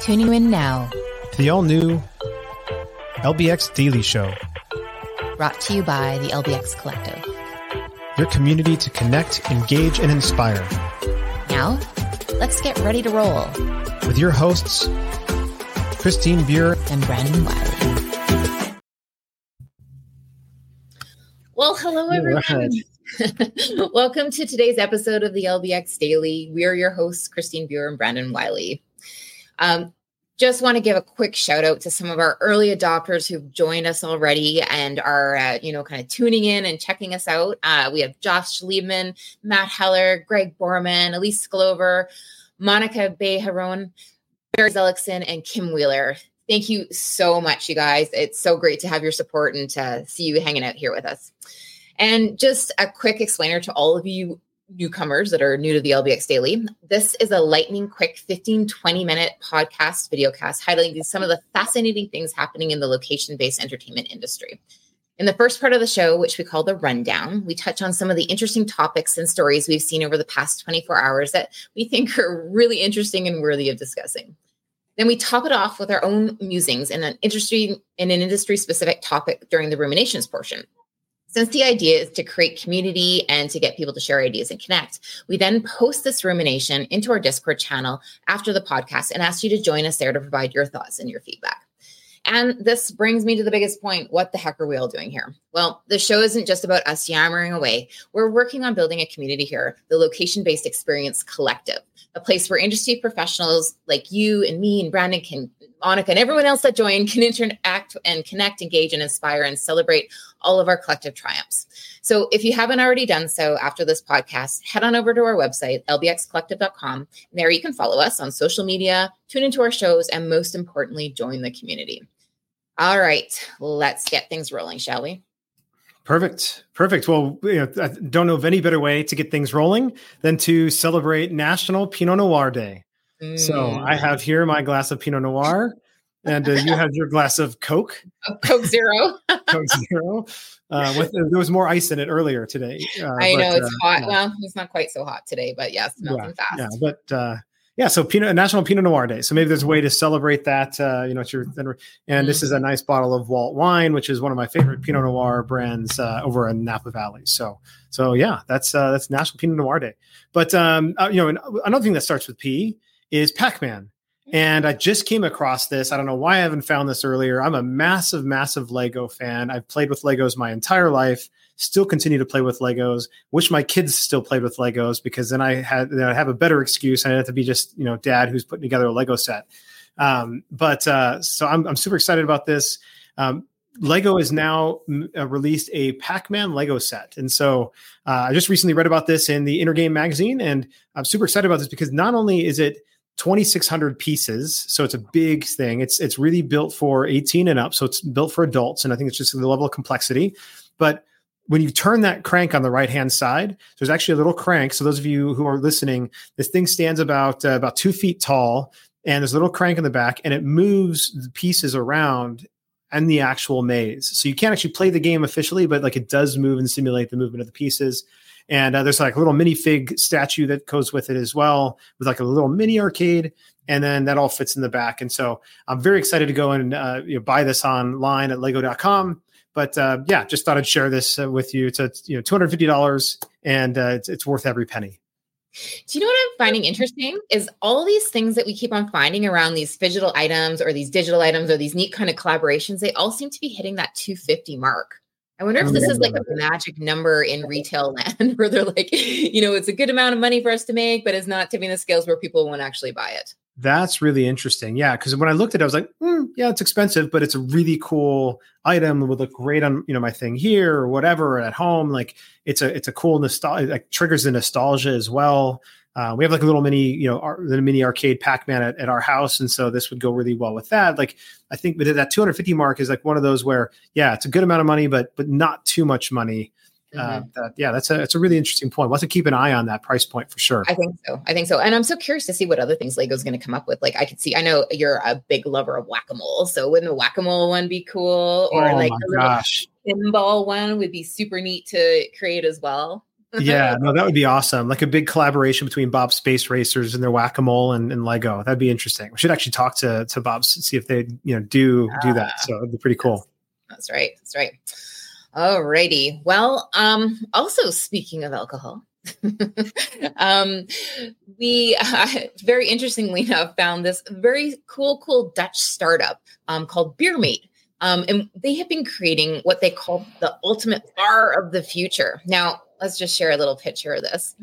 Tuning in now to the all new LBX Daily Show, brought to you by the LBX Collective. Your community to connect, engage, and inspire. Now, let's get ready to roll. With your hosts, Christine Buer and Brandon Wiley. Well, hello, everyone. Welcome to today's episode of the LBX Daily. We are your hosts, Christine Buer and Brandon Wiley. Um, just want to give a quick shout out to some of our early adopters who've joined us already and are, uh, you know, kind of tuning in and checking us out. Uh, we have Josh Liebman, Matt Heller, Greg Borman, Elise Glover, Monica Beharon, Barry Zellickson, and Kim Wheeler. Thank you so much, you guys. It's so great to have your support and to see you hanging out here with us. And just a quick explainer to all of you newcomers that are new to the LBX Daily. This is a lightning quick 15, 20 minute podcast, video cast highlighting some of the fascinating things happening in the location based entertainment industry. In the first part of the show, which we call the rundown, we touch on some of the interesting topics and stories we've seen over the past 24 hours that we think are really interesting and worthy of discussing. Then we top it off with our own musings in an industry in an industry specific topic during the ruminations portion. Since the idea is to create community and to get people to share ideas and connect, we then post this rumination into our Discord channel after the podcast and ask you to join us there to provide your thoughts and your feedback. And this brings me to the biggest point. What the heck are we all doing here? Well, the show isn't just about us yammering away. We're working on building a community here, the Location Based Experience Collective, a place where industry professionals like you and me and Brandon can Monica and everyone else that joined can interact and connect, engage, and inspire and celebrate all of our collective triumphs. So if you haven't already done so after this podcast, head on over to our website, lbxcollective.com. There you can follow us on social media, tune into our shows, and most importantly, join the community. All right, let's get things rolling, shall we? Perfect. Perfect. Well, you know, I don't know of any better way to get things rolling than to celebrate National Pinot Noir Day. Mm. So I have here my glass of Pinot Noir, and uh, you have your glass of Coke. Coke Zero. Coke Zero. Uh, with uh, there was more ice in it earlier today. Uh, I but, know it's uh, hot. Yeah. Well, it's not quite so hot today, but yes, yeah, melting yeah, fast. Yeah, but uh, yeah, so Pinot National Pinot Noir Day. So maybe there's a way to celebrate that. you know, it's your and mm-hmm. this is a nice bottle of Walt wine, which is one of my favorite Pinot Noir brands over in Napa Valley. So so yeah, that's that's National Pinot Noir Day. But um, you know, another thing that starts with P is Pac-Man. And I just came across this. I don't know why I haven't found this earlier. I'm a massive, massive Lego fan. I've played with Legos my entire life. Still continue to play with Legos. Wish my kids still played with Legos because then I had know, I have a better excuse. I have to be just you know dad who's putting together a Lego set. Um, but uh, so I'm, I'm super excited about this. Um, Lego has now uh, released a Pac-Man Lego set, and so uh, I just recently read about this in the InterGame magazine, and I'm super excited about this because not only is it 2600 pieces. So it's a big thing. It's it's really built for 18 and up. So it's built for adults and i think it's just the level of complexity. But when you turn that crank on the right hand side there's actually a little crank. So those of you who are listening this thing stands about uh, about two feet tall and there's a little crank in the back and it moves the pieces around and the actual maze so you can't actually play the game officially but like it does move and simulate the movement of the pieces and uh, there's like a little minifig statue that goes with it as well, with like a little mini arcade. And then that all fits in the back. And so I'm very excited to go and uh, you know, buy this online at lego.com. But uh, yeah, just thought I'd share this uh, with you. It's you know $250 and uh, it's, it's worth every penny. Do you know what I'm finding interesting is all these things that we keep on finding around these digital items or these digital items or these neat kind of collaborations, they all seem to be hitting that 250 mark. I wonder if oh, this is like a magic number in retail land where they're like, you know, it's a good amount of money for us to make, but it's not tipping the scales where people won't actually buy it. That's really interesting. Yeah, because when I looked at it, I was like, mm, yeah, it's expensive, but it's a really cool item. It would look great on you know my thing here or whatever or at home. Like it's a it's a cool nostalgia. Like triggers the nostalgia as well. Uh, we have like a little mini, you know, our, the mini arcade Pac-Man at, at, our house, and so this would go really well with that. Like, I think that 250 mark is like one of those where, yeah, it's a good amount of money, but but not too much money. Uh, mm-hmm. Uh, that, yeah, that's a that's a really interesting point. We'll have to keep an eye on that price point for sure. I think so. I think so, and I'm so curious to see what other things Lego's going to come up with. Like, I could see. I know you're a big lover of whack a mole, so wouldn't the whack a mole one be cool? Or oh like the gosh. pinball one would be super neat to create as well. yeah, no, that would be awesome. Like a big collaboration between Bob Space Racers and their Whack a Mole and, and, Lego. That'd be interesting. We should actually talk to to Bob's see if they you know do do that. Ah. So it'd be pretty cool. That's, that's right. That's right. Alrighty. Well, um, also speaking of alcohol, um, we uh, very interestingly enough found this very cool, cool Dutch startup um, called BeerMate. Um, and they have been creating what they call the ultimate bar of the future. Now, let's just share a little picture of this.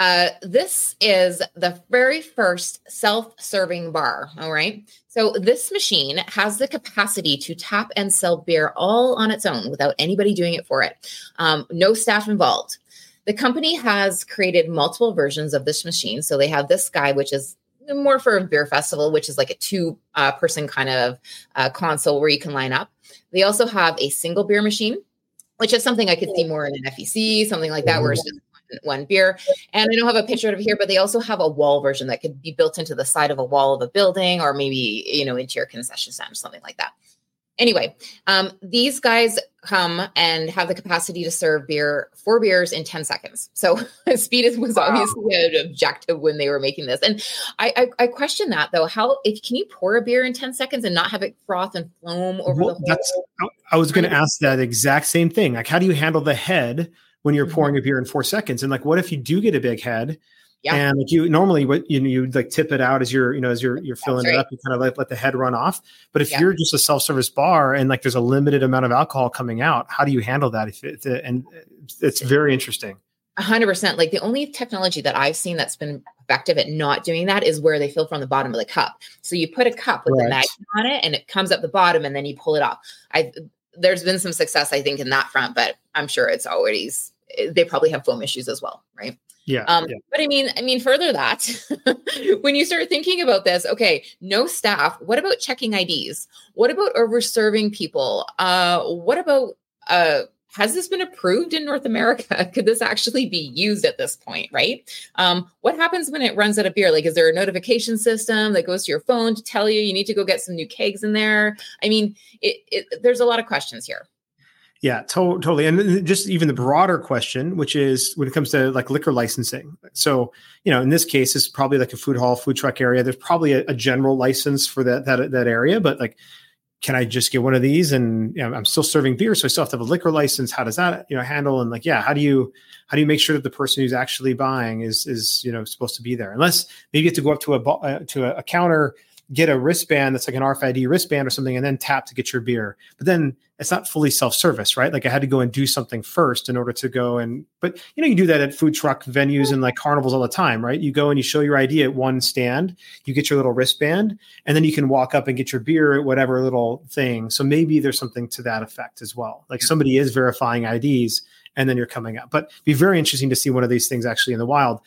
Uh, this is the very first self serving bar. All right. So, this machine has the capacity to tap and sell beer all on its own without anybody doing it for it. Um, no staff involved. The company has created multiple versions of this machine. So, they have this guy, which is more for a beer festival, which is like a two uh, person kind of uh, console where you can line up. They also have a single beer machine, which is something I could see more in an FEC, something like that, where it's just one beer. And I don't have a picture of here, but they also have a wall version that could be built into the side of a wall of a building or maybe, you know, into your concession stand, something like that. Anyway, um, these guys come and have the capacity to serve beer, four beers in 10 seconds. So speed was wow. obviously an objective when they were making this. And I, I, I, question that though. How if can you pour a beer in 10 seconds and not have it froth and foam over well, the whole? I was going to ask that exact same thing. Like, how do you handle the head when you're mm-hmm. pouring a beer in four seconds? And like, what if you do get a big head? Yeah. And like you normally what you you like tip it out as you're, you know, as you're you're filling right. it up, you kind of like let the head run off. But if yeah. you're just a self-service bar and like there's a limited amount of alcohol coming out, how do you handle that? If it, and it's very interesting. hundred percent. Like the only technology that I've seen that's been effective at not doing that is where they fill from the bottom of the cup. So you put a cup with right. a magnet on it and it comes up the bottom and then you pull it off. I there's been some success, I think, in that front, but I'm sure it's always they probably have foam issues as well, right? Yeah, um, yeah. But I mean, I mean, further that when you start thinking about this, okay, no staff. What about checking IDs? What about over serving people? Uh, what about uh, has this been approved in North America? Could this actually be used at this point, right? Um, what happens when it runs out of beer? Like, is there a notification system that goes to your phone to tell you you need to go get some new kegs in there? I mean, it, it, there's a lot of questions here. Yeah, to- totally. And just even the broader question, which is when it comes to like liquor licensing. So, you know, in this case, it's probably like a food hall, food truck area. There's probably a, a general license for that, that, that area, but like, can I just get one of these? And you know, I'm still serving beer, so I still have to have a liquor license. How does that, you know, handle? And like, yeah, how do you, how do you make sure that the person who's actually buying is, is, you know, supposed to be there? Unless maybe you have to go up to a, uh, to a, a counter, get a wristband that's like an RFID wristband or something, and then tap to get your beer. But then it's not fully self-service, right? Like I had to go and do something first in order to go and but you know, you do that at food truck venues and like carnivals all the time, right? You go and you show your ID at one stand, you get your little wristband, and then you can walk up and get your beer at whatever little thing. So maybe there's something to that effect as well. Like somebody is verifying IDs and then you're coming up. But be very interesting to see one of these things actually in the wild.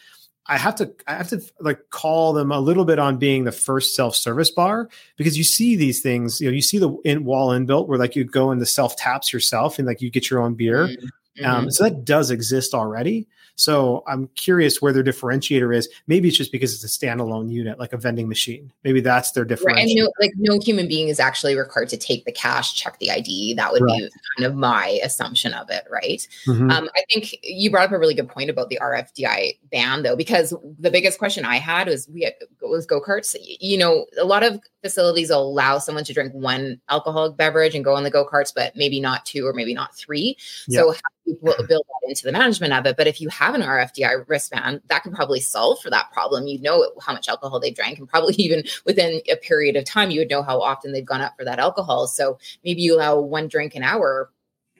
I have to I have to like call them a little bit on being the first self service bar because you see these things you know you see the in wall inbuilt where like you go in the self taps yourself and like you get your own beer. Mm-hmm. Um, mm-hmm. so that does exist already. So I'm curious where their differentiator is. Maybe it's just because it's a standalone unit, like a vending machine. Maybe that's their differentiator. Right. And no, like no human being is actually required to take the cash, check the ID. That would right. be kind of my assumption of it, right? Mm-hmm. Um, I think you brought up a really good point about the RFDI ban, though, because the biggest question I had was we had, was go karts. You know, a lot of facilities allow someone to drink one alcoholic beverage and go on the go karts, but maybe not two or maybe not three. Yep. So how do you build that into the management of it? But if you have an RFDI wristband, that could probably solve for that problem. You'd know how much alcohol they drank, and probably even within a period of time, you would know how often they've gone up for that alcohol. So maybe you allow one drink an hour,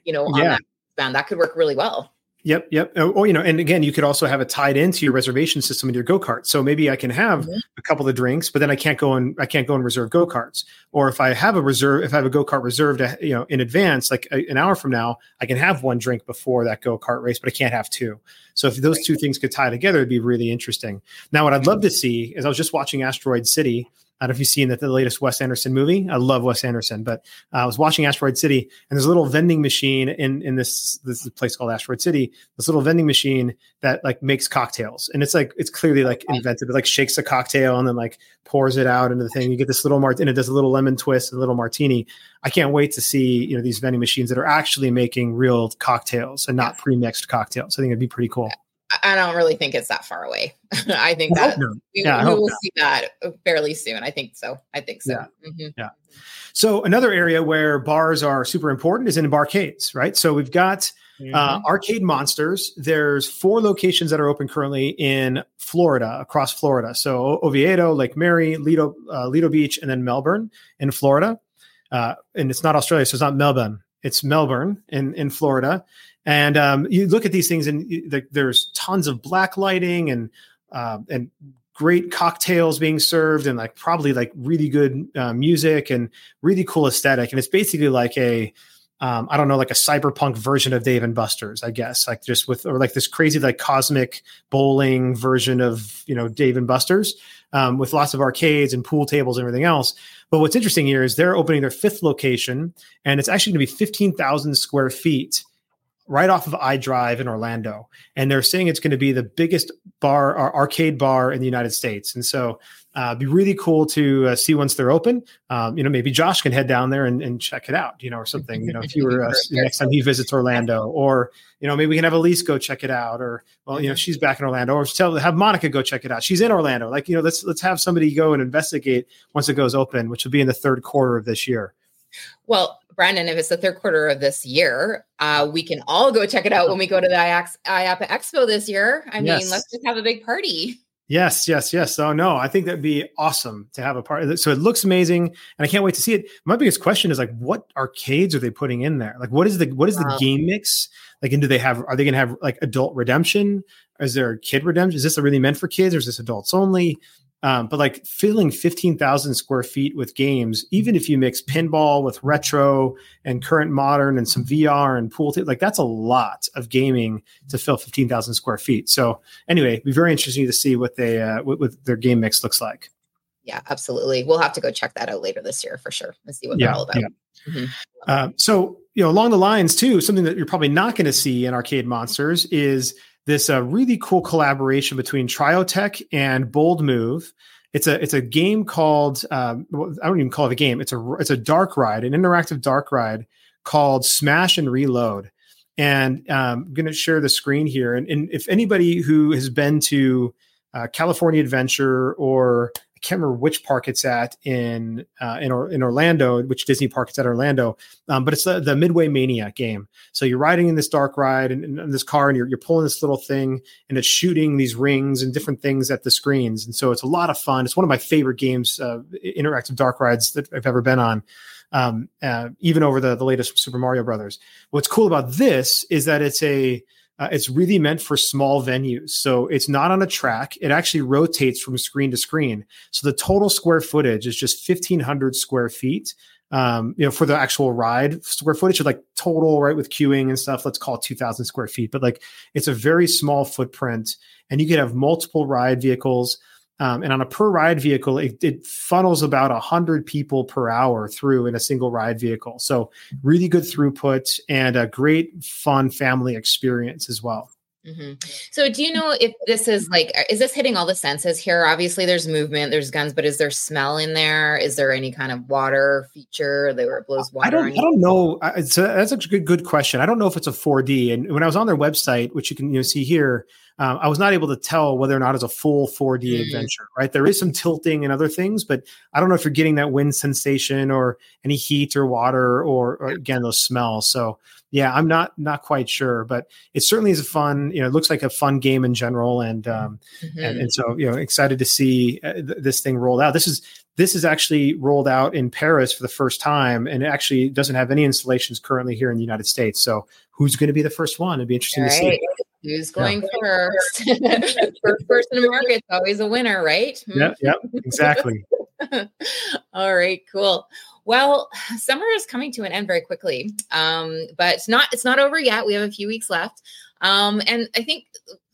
you know, on yeah. that band. That could work really well. Yep, yep. Oh, oh, you know, and again, you could also have it tied into your reservation system in your go kart. So maybe I can have mm-hmm. a couple of drinks, but then I can't go and I can't go and reserve go karts. Or if I have a reserve, if I have a go kart reserved, uh, you know, in advance, like a, an hour from now, I can have one drink before that go kart race, but I can't have two. So if those two things could tie together, it'd be really interesting. Now, what I'd love to see is I was just watching Asteroid City I don't know if you've seen that the latest Wes Anderson movie. I love Wes Anderson, but uh, I was watching Asteroid City, and there's a little vending machine in in this this place called Asteroid City. This little vending machine that like makes cocktails, and it's like it's clearly like invented. It like shakes a cocktail and then like pours it out into the thing. You get this little mart, and it does a little lemon twist, and a little martini. I can't wait to see you know these vending machines that are actually making real cocktails and not pre-mixed cocktails. I think it'd be pretty cool. I don't really think it's that far away. I think that no. we, yeah, we will see that fairly soon. I think so. I think so. Yeah. Mm-hmm. yeah. So another area where bars are super important is in barcades, right? So we've got uh, mm-hmm. uh, arcade monsters. There's four locations that are open currently in Florida, across Florida. So Oviedo, Lake Mary, Lido, uh, Lido Beach, and then Melbourne in Florida. Uh, and it's not Australia, so it's not Melbourne. It's Melbourne in in Florida. And um, you look at these things, and the, there's tons of black lighting and uh, and great cocktails being served, and like probably like really good uh, music and really cool aesthetic. And it's basically like a um, I don't know, like a cyberpunk version of Dave and Buster's, I guess, like just with or like this crazy like cosmic bowling version of you know Dave and Buster's um, with lots of arcades and pool tables and everything else. But what's interesting here is they're opening their fifth location, and it's actually going to be fifteen thousand square feet right off of iDrive in Orlando, and they're saying it's going to be the biggest bar or arcade bar in the United States. And so, uh, be really cool to uh, see once they're open. Um, you know, maybe Josh can head down there and, and, check it out. You know, or something. You know, if you were uh, next time he visits Orlando, or you know, maybe we can have Elise go check it out, or well, you know, she's back in Orlando, or tell have Monica go check it out. She's in Orlando. Like you know, let's let's have somebody go and investigate once it goes open, which will be in the third quarter of this year. Well, Brandon, if it's the third quarter of this year, uh, we can all go check it out when we go to the IAAPA Expo this year. I yes. mean, let's just have a big party. Yes, yes, yes. So no, I think that'd be awesome to have a party. So it looks amazing, and I can't wait to see it. My biggest question is like, what arcades are they putting in there? Like, what is the what is the game mix? Like, and do they have? Are they going to have like adult redemption? Is there kid redemption? Is this really meant for kids, or is this adults only? Um, but like filling 15,000 square feet with games, even if you mix pinball with retro and current modern and some VR and pool, t- like that's a lot of gaming to fill 15,000 square feet. So anyway, be very interesting to see what they, uh, what, what, their game mix looks like. Yeah, absolutely. We'll have to go check that out later this year for sure and see what yeah, they're all about. Yeah. Mm-hmm. Uh, so, you know, along the lines too, something that you're probably not going to see in Arcade Monsters is this uh, really cool collaboration between Triotech and BoldMove. It's a it's a game called um, I don't even call it a game. It's a it's a dark ride, an interactive dark ride called Smash and Reload. And um, I'm going to share the screen here. And, and, if anybody who has been to uh, California Adventure or can't remember which park it's at in uh, in, or, in Orlando, which Disney park it's at Orlando. Um, but it's the, the Midway Mania game. So you're riding in this dark ride and in, this car, and you're, you're pulling this little thing, and it's shooting these rings and different things at the screens. And so it's a lot of fun. It's one of my favorite games, uh, interactive dark rides that I've ever been on. Um, uh, even over the the latest Super Mario Brothers. What's cool about this is that it's a uh, it's really meant for small venues. So it's not on a track. It actually rotates from screen to screen. So the total square footage is just 1500 square feet. Um, you know, for the actual ride square footage, of like total, right, with queuing and stuff, let's call it 2000 square feet. But like it's a very small footprint and you could have multiple ride vehicles. Um, and on a per ride vehicle, it, it funnels about 100 people per hour through in a single ride vehicle. So, really good throughput and a great, fun family experience as well. Mm-hmm. So, do you know if this is like, is this hitting all the senses here? Obviously, there's movement, there's guns, but is there smell in there? Is there any kind of water feature that where it blows water? I don't, I don't know. It's a, that's a good, good question. I don't know if it's a 4D. And when I was on their website, which you can you know, see here, um, I was not able to tell whether or not it's a full 4D mm. adventure, right? There is some tilting and other things, but I don't know if you're getting that wind sensation or any heat or water or, or again, those smells. So yeah, I'm not not quite sure, but it certainly is a fun. You know, it looks like a fun game in general, and um, mm-hmm. and, and, so you know, excited to see uh, th- this thing rolled out. This is this is actually rolled out in Paris for the first time, and it actually doesn't have any installations currently here in the United States. So, who's going to be the first one? It'd be interesting to see. Who's going yeah. first? first person to market is always a winner, right? Yeah, yeah, exactly. All right, cool. Well, summer is coming to an end very quickly, um, but it's not it's not over yet. We have a few weeks left, um, and I think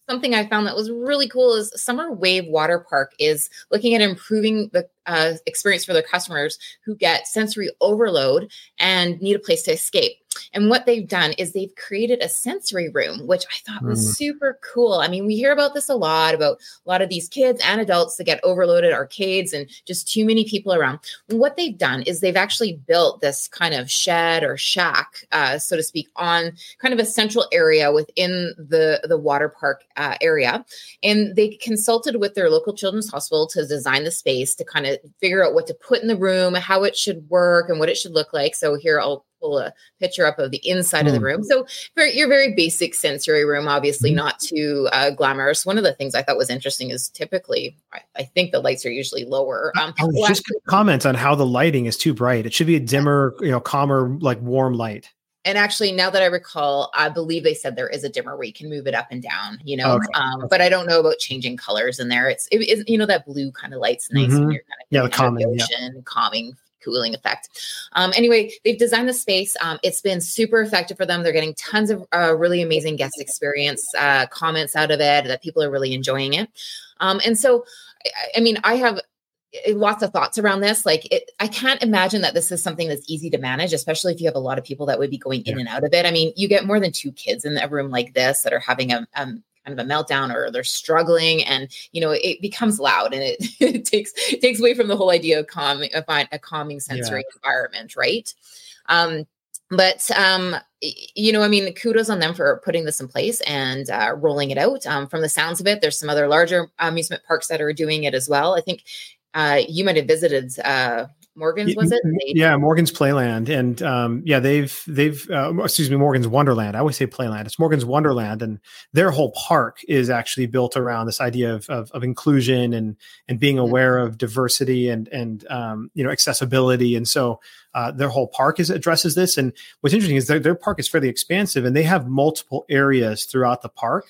something I found that was really cool is Summer Wave Water Park is looking at improving the uh, experience for their customers who get sensory overload and need a place to escape. And what they've done is they've created a sensory room, which I thought was mm. super cool. I mean, we hear about this a lot about a lot of these kids and adults that get overloaded arcades and just too many people around. And what they've done is they've actually built this kind of shed or shack, uh, so to speak, on kind of a central area within the the water park uh, area. And they consulted with their local children's hospital to design the space to kind of figure out what to put in the room, how it should work, and what it should look like. So here I'll pull a picture up of the inside mm. of the hmm. room. So for your very basic sensory room, obviously mm. not too uh, glamorous. One of the things I thought was interesting is typically, I, I think the lights are usually lower. Um, I was just comment on how the lighting is too bright. It should be a dimmer, you know, calmer, like warm light. And actually, now that I recall, I believe they said there is a dimmer where you can move it up and down, you know. Okay. Um, but I don't know about changing colors in there. It's, it, it you know, that blue kind of light's nice mm-hmm. when you're kind of yeah, the calming, ocean, yeah. calming cooling effect. Um, anyway, they've designed the space. Um, it's been super effective for them. They're getting tons of uh, really amazing guest experience uh, comments out of it that people are really enjoying it. Um, and so, I, I mean, I have eh, lots of thoughts around this like it, i can't imagine that this is something that's easy to manage especially if you have a lot of people that would be going in yeah. and out of it i mean you get more than two kids in a room like this that are having a, um, kind of a meltdown or they're struggling and you know it becomes loud and it, it takes it takes away from the whole idea of calming of a calming sensory yeah. environment right? Um but um you know i mean kudos on them for putting this in place and uh, rolling it out. Um, from the sounds of it there's some other larger amusement parks that are doing it as well. I think uh, you might have visited uh, Morgan's was it? Yeah, Morgan's Playland, and um, yeah, they've they've uh, excuse me, Morgan's Wonderland. I always say Playland. It's Morgan's Wonderland, and their whole park is actually built around this idea of of, of inclusion and and being aware of diversity and and um, you know accessibility. And so uh, their whole park is addresses this. And what's interesting is their, their park is fairly expansive, and they have multiple areas throughout the park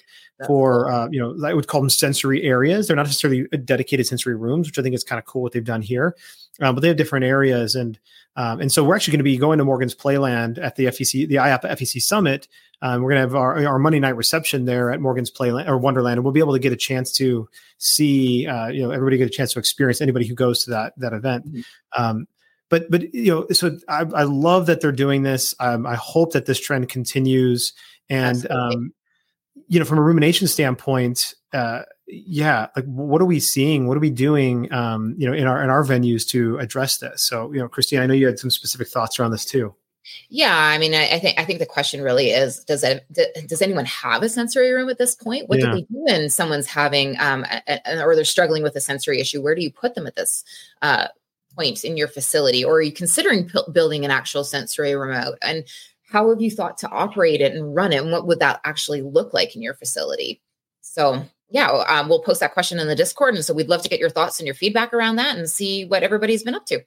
for uh, you know I would call them sensory areas. They're not necessarily dedicated sensory rooms, which I think is kind of cool what they've done here. Uh, but they have different areas, and um, and so we're actually going to be going to Morgan's Playland at the FEC, the IAAPA FEC Summit. Um, we're going to have our, our Monday night reception there at Morgan's Playland or Wonderland, and we'll be able to get a chance to see, uh, you know, everybody get a chance to experience anybody who goes to that that event. Mm-hmm. Um, but but you know, so I, I love that they're doing this. Um, I hope that this trend continues, and um, you know, from a rumination standpoint, uh, yeah, like what are we seeing? What are we doing? Um, you know, in our in our venues to address this. So, you know, Christine, I know you had some specific thoughts around this too. Yeah, I mean, I, I, think I think the question really is: Does it does anyone have a sensory room at this point? What yeah. do we do when someone's having um, a, a, or they're struggling with a sensory issue? Where do you put them at this uh, point in your facility, or are you considering p- building an actual sensory remote? And how have you thought to operate it and run it and what would that actually look like in your facility so yeah um, we'll post that question in the discord and so we'd love to get your thoughts and your feedback around that and see what everybody's been up to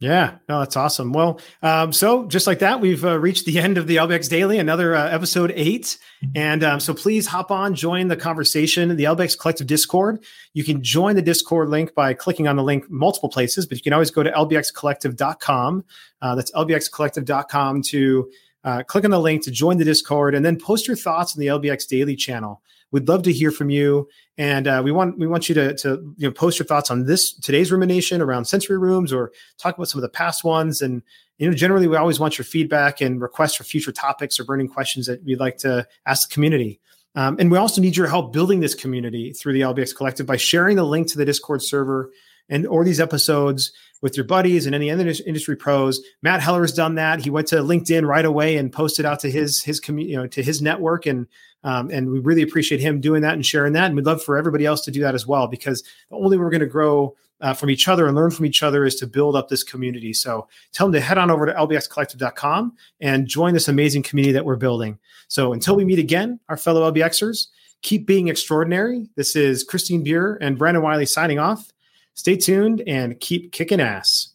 yeah, no, that's awesome. Well, um, so just like that, we've uh, reached the end of the LBX Daily, another uh, episode eight. And um, so please hop on, join the conversation the LBX Collective Discord. You can join the Discord link by clicking on the link multiple places, but you can always go to lbxcollective.com. Uh, that's lbxcollective.com to uh, click on the link to join the Discord and then post your thoughts on the LBX Daily channel. We'd love to hear from you, and uh, we want we want you to to you know post your thoughts on this today's rumination around sensory rooms, or talk about some of the past ones. And you know, generally, we always want your feedback and requests for future topics or burning questions that we'd like to ask the community. Um, and we also need your help building this community through the LBX Collective by sharing the link to the Discord server and or these episodes with your buddies and any other industry pros. Matt Heller has done that. He went to LinkedIn right away and posted out to his his community, you know, to his network, and um, and we really appreciate him doing that and sharing that. And we'd love for everybody else to do that as well, because the only way we're going to grow uh, from each other and learn from each other is to build up this community. So tell them to head on over to lbxcollective.com and join this amazing community that we're building. So until we meet again, our fellow LBXers, keep being extraordinary. This is Christine Buer and Brandon Wiley signing off. Stay tuned and keep kicking ass.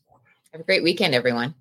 Have a great weekend, everyone.